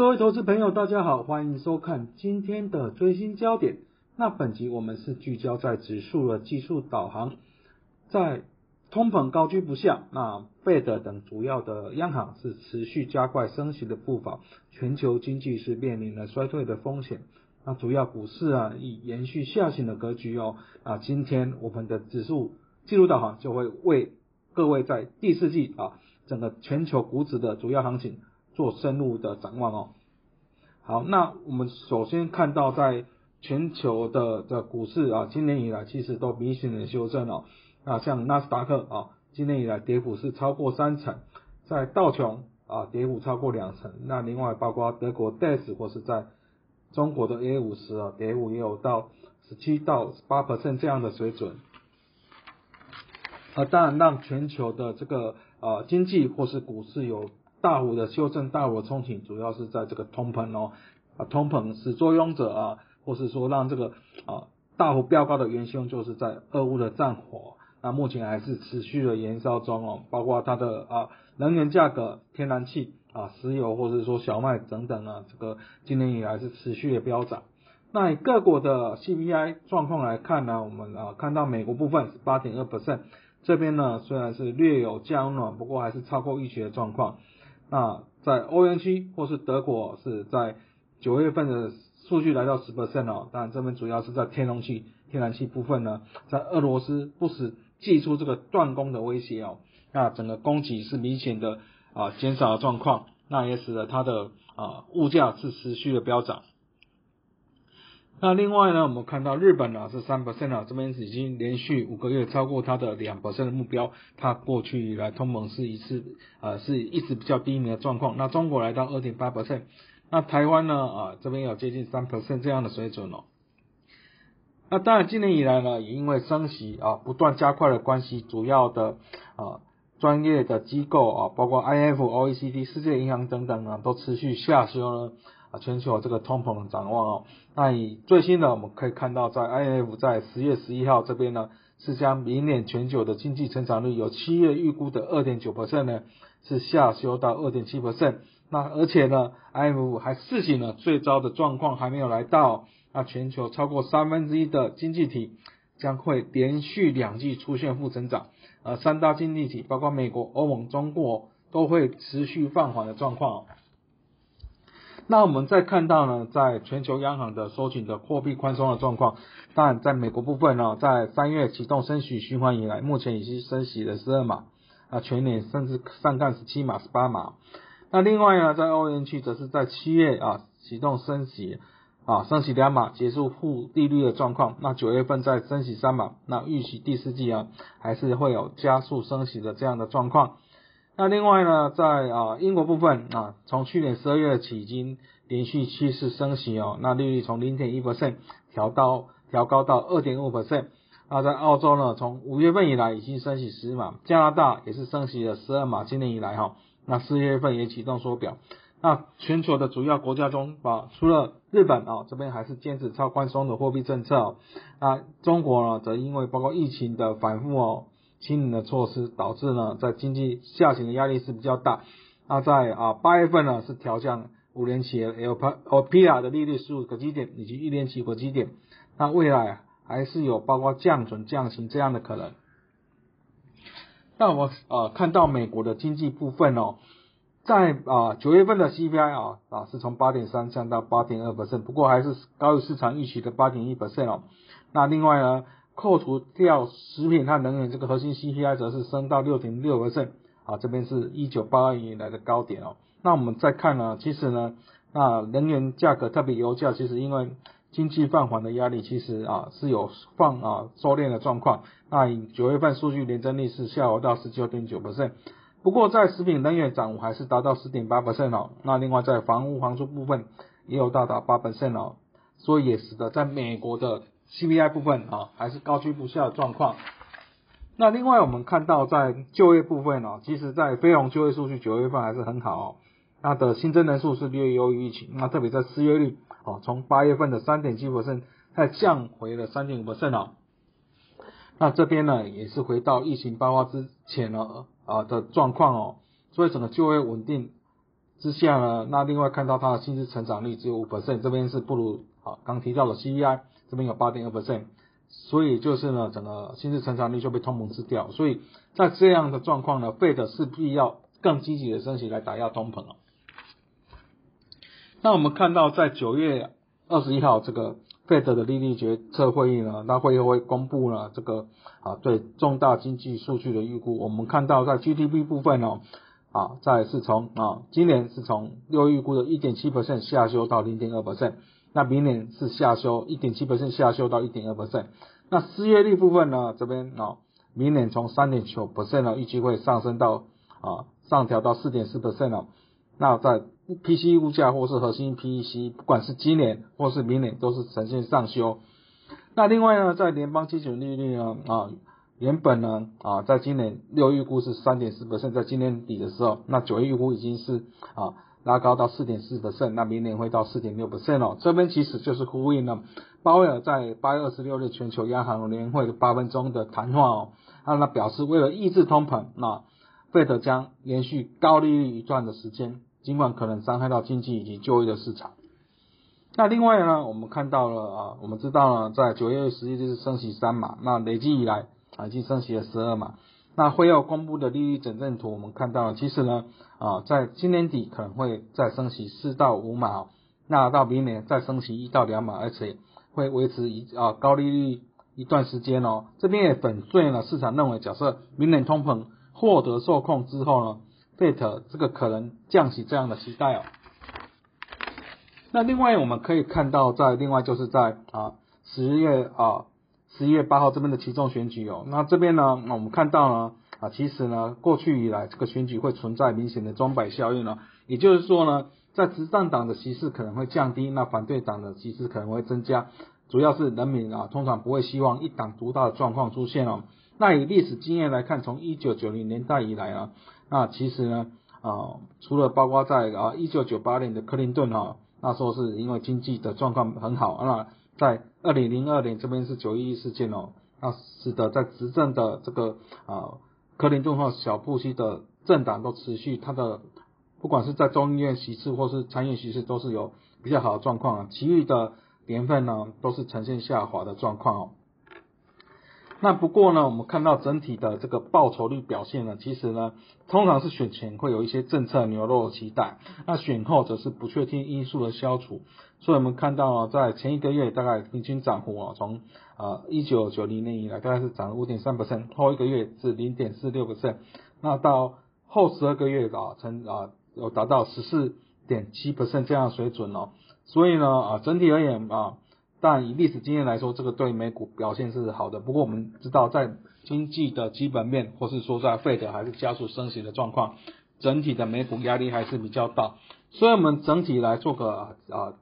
各位投资朋友，大家好，欢迎收看今天的最新焦点。那本集我们是聚焦在指数的技术导航，在通膨高居不下，那贝德等主要的央行是持续加快升息的步伐，全球经济是面临了衰退的风险。那主要股市啊，以延续下行的格局哦。啊，今天我们的指数技术导航就会为各位在第四季啊，整个全球股指的主要行情。做深入的展望哦。好，那我们首先看到在全球的的股市啊，今年以来其实都明显的修正哦。啊，像纳斯达克啊，今年以来跌幅是超过三成，在道琼啊跌幅超过两成。那另外包括德国 DAX 或是在中国的 A 五十啊，跌幅也有到十七到八 percent 这样的水准。啊，当然让全球的这个啊经济或是股市有。大幅的修正，大幅的冲击，主要是在这个通膨哦，啊，通膨始作俑者啊，或是说让这个啊大幅飙高的元凶，就是在俄乌的战火，那目前还是持续的燃烧中哦，包括它的啊能源价格，天然气啊，石油或者说小麦等等啊，这个今年以来是持续的飙涨。那以各国的 CPI 状况来看呢，我们啊看到美国部分是八点二 percent，这边呢虽然是略有降暖，不过还是超过预期的状况。那在欧元区或是德国是在九月份的数据来到十 percent 哦，当然这边主要是在天然气、天然气部分呢，在俄罗斯不时寄出这个断供的威胁哦，那整个供给是明显的啊减少的状况，那也使得它的啊物价是持续的飙涨。那另外呢，我们看到日本呢是三 percent 啊，这边已经连续五个月超过它的两 percent 的目标。它过去以来通膨是一次呃是一直比较低迷的状况。那中国来到二点八 percent，那台湾呢啊这边有接近三 percent 这样的水准哦。那当然今年以来呢，也因为升息啊不断加快的关系，主要的啊专业的机构啊，包括 I F、O E C D、世界银行等等啊，都持续下修了。啊，全球这个通膨的展望哦，那以最新的我们可以看到，在 i f 在十月十一号这边呢，是将明年全球的经济成长率由七月预估的二点九 percent 呢，是下修到二点七 percent。那而且呢，INF 还示警了最糟的状况还没有来到，那全球超过三分之一的经济体将会连续两季出现负增长，呃三大经济体包括美国、欧盟、中国都会持续放缓的状况。那我们再看到呢，在全球央行的收紧的货币宽松的状况，但在美国部分呢，在三月启动升息循环以来，目前已经升息了十二码，啊全年甚至上干十七码、十八码。那另外呢，在欧元区则是在七月啊启动升息，啊升息两码，结束负利率的状况。那九月份再升息三码，那预期第四季啊还是会有加速升息的这样的状况。那另外呢，在啊英国部分啊，从去年十二月起已经连续七次升息哦，那利率从零点一 percent 调到调高到二点五 percent。那在澳洲呢，从五月份以来已经升息十码，加拿大也是升息了十二码，今年以来哈，那四月份也启动缩表。那全球的主要国家中啊，除了日本啊这边还是坚持超宽松的货币政策哦，那中国呢则因为包括疫情的反复哦。清零的措施导致呢，在经济下行的压力是比较大。那在啊八月份呢是调降五年期 L P O P R 的利率十五个基点以及一年期个基点。那未来还是有包括降准降息这样的可能。那我呃看到美国的经济部分哦，在啊九月份的 C P I 啊啊是从八点三降到八点二 percent，不过还是高于市场预期的八点一 percent 哦。那另外呢？扣除掉食品和能源这个核心 CPI 则是升到六点六 percent，啊，这边是一九八二年以来的高点哦。那我们再看呢，其实呢，那能源价格特别油价，其实因为经济放缓的压力，其实啊是有放啊收敛的状况。那九月份数据年增率是下滑到十九点九 percent，不过在食品能源涨幅还是达到十点八 percent 哦。那另外在房屋房租部分也有到达八 percent 哦，所以也使得在美国的 CPI 部分啊，还是高居不下的状况。那另外我们看到在就业部分哦，其实在非农就业数据九月份还是很好哦，那的新增人数是略优于疫情。那特别在失业率哦，从八月份的三点七 percent 再降回了三点五 percent 哦。那这边呢也是回到疫情爆发之前呢啊的状况哦，所以整个就业稳定之下呢，那另外看到它的薪资成长率只有五 percent，这边是不如啊刚提到的 CPI 这边有八点二 percent，所以就是呢整个薪资成长率就被通膨吃掉，所以在这样的状况呢，费的是必要更积极的升息来打压通膨了。那我们看到在九月二十一号这个费德的利率决策会议呢，那会又会公布了这个啊对重大经济数据的预估，我们看到在 GDP 部分哦。啊，再是从啊，今年是从六预估的一点七 percent 下修到零点二 percent，那明年是下修一点七 percent 下修到一点二 percent，那失业率部分呢，这边啊，明年从三点九 percent 呢，预计会上升到啊，上调到四点四 percent 哦。那在 PC 物价或是核心 PEC，不管是今年或是明年都是呈现上修。那另外呢，在联邦基准利率呢啊。原本呢，啊，在今年六预估是三点四 percent，在今年底的时候，那九月预估已经是啊拉高到四点四的胜那明年会到四点六 percent 哦。这边其实就是呼应了鲍威尔在八月二十六日全球央行年会的八分钟的谈话哦，那表示为了抑制通膨，那费德将连续高利率一段的时间，尽管可能伤害到经济以及就业的市场。那另外呢，我们看到了啊，我们知道了在九月十一日是升息三码，那累计以来。啊，已经升息了十二码。那会要公布的利率整正图，我们看到，其实呢，啊，在今年底可能会再升息四到五码，那到明年再升息一到两码，而且会维持一啊高利率一段时间哦。这边也粉碎了市场认为，假设明年通膨获得受控之后呢，Fed 这个可能降息这样的期待哦。那另外我们可以看到，在另外就是在啊十月啊。十一月八号这边的其中选举哦，那这边呢，我们看到呢，啊，其实呢，过去以来这个选举会存在明显的钟摆效应呢，也就是说呢，在执政党的席次可能会降低，那反对党的席次可能会增加，主要是人民啊，通常不会希望一党独大的状况出现哦。那以历史经验来看，从一九九零年代以来啊，那其实呢，啊，除了包括在啊一九九八年的克林顿哈，那时候是因为经济的状况很好那。在二零零二年这边是九一一事件哦，那使得在执政的这个啊克林顿和小布希的政党都持续它的不管是在众议院席次或是参议院席次都是有比较好的状况啊，其余的年份呢都是呈现下滑的状况哦。那不过呢，我们看到整体的这个报酬率表现呢，其实呢，通常是选前会有一些政策牛肉的期待，那选后则是不确定因素的消除。所以我们看到在前一个月大概平均涨幅啊，从啊一九九零年以来大概是涨了五点三 percent，后一个月是零点四六 percent，那到后十二个月啊，成啊有达到十四点七 percent 这样水准哦。所以呢啊，整体而言啊。但以历史经验来说，这个对美股表现是好的。不过我们知道，在经济的基本面，或是说在费德还是加速升息的状况，整体的美股压力还是比较大。所以我们整体来做个啊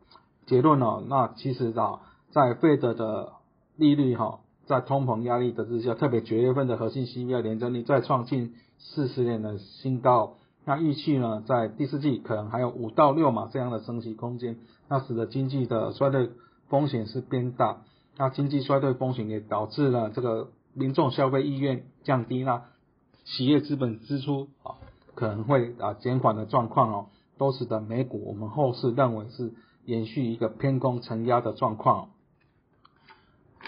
结论呢，那其实啊，在费德的利率哈，在通膨压力的之下，特别九月份的核心 CPI 年增率再创近四十年的新高。那预期呢，在第四季可能还有五到六码这样的升息空间，那使得经济的衰退。风险是变大，那经济衰退风险也导致了这个民众消费意愿降低，那企业资本支出啊可能会啊减缓的状况哦，都使得美股我们后市认为是延续一个偏空承压的状况。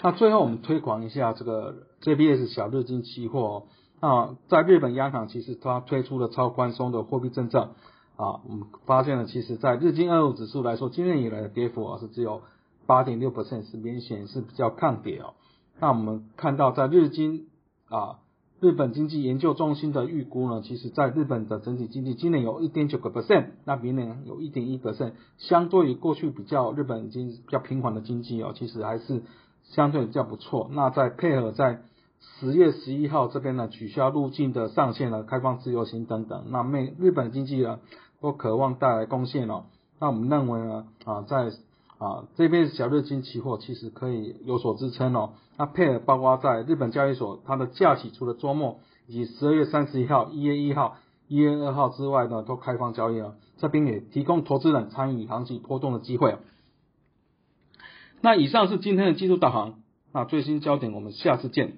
那最后我们推广一下这个 JPS 小日经期货啊，在日本央行其实它推出了超宽松的货币政策啊，我们发现了其实在日经二五指数来说，今年以来的跌幅啊是只有。八点六 percent 是明显是比较抗跌哦。那我们看到在日经啊日本经济研究中心的预估呢，其实在日本的整体经济今年有一点九个 percent，那明年有一点一 percent，相对于过去比较日本已经比较平缓的经济哦，其实还是相对比较不错。那再配合在十月十一号这边呢取消入境的上限了，开放自由行等等，那美日本经济呢都渴望带来贡献哦。那我们认为呢啊在啊，这边小日经期货其实可以有所支撑哦。那配合包括在日本交易所，它的假期除了周末以及十二月三十一号、一月一号、一月二号之外呢，都开放交易了。这边也提供投资人参与行情波动的机会。那以上是今天的技术导航，那最新焦点我们下次见。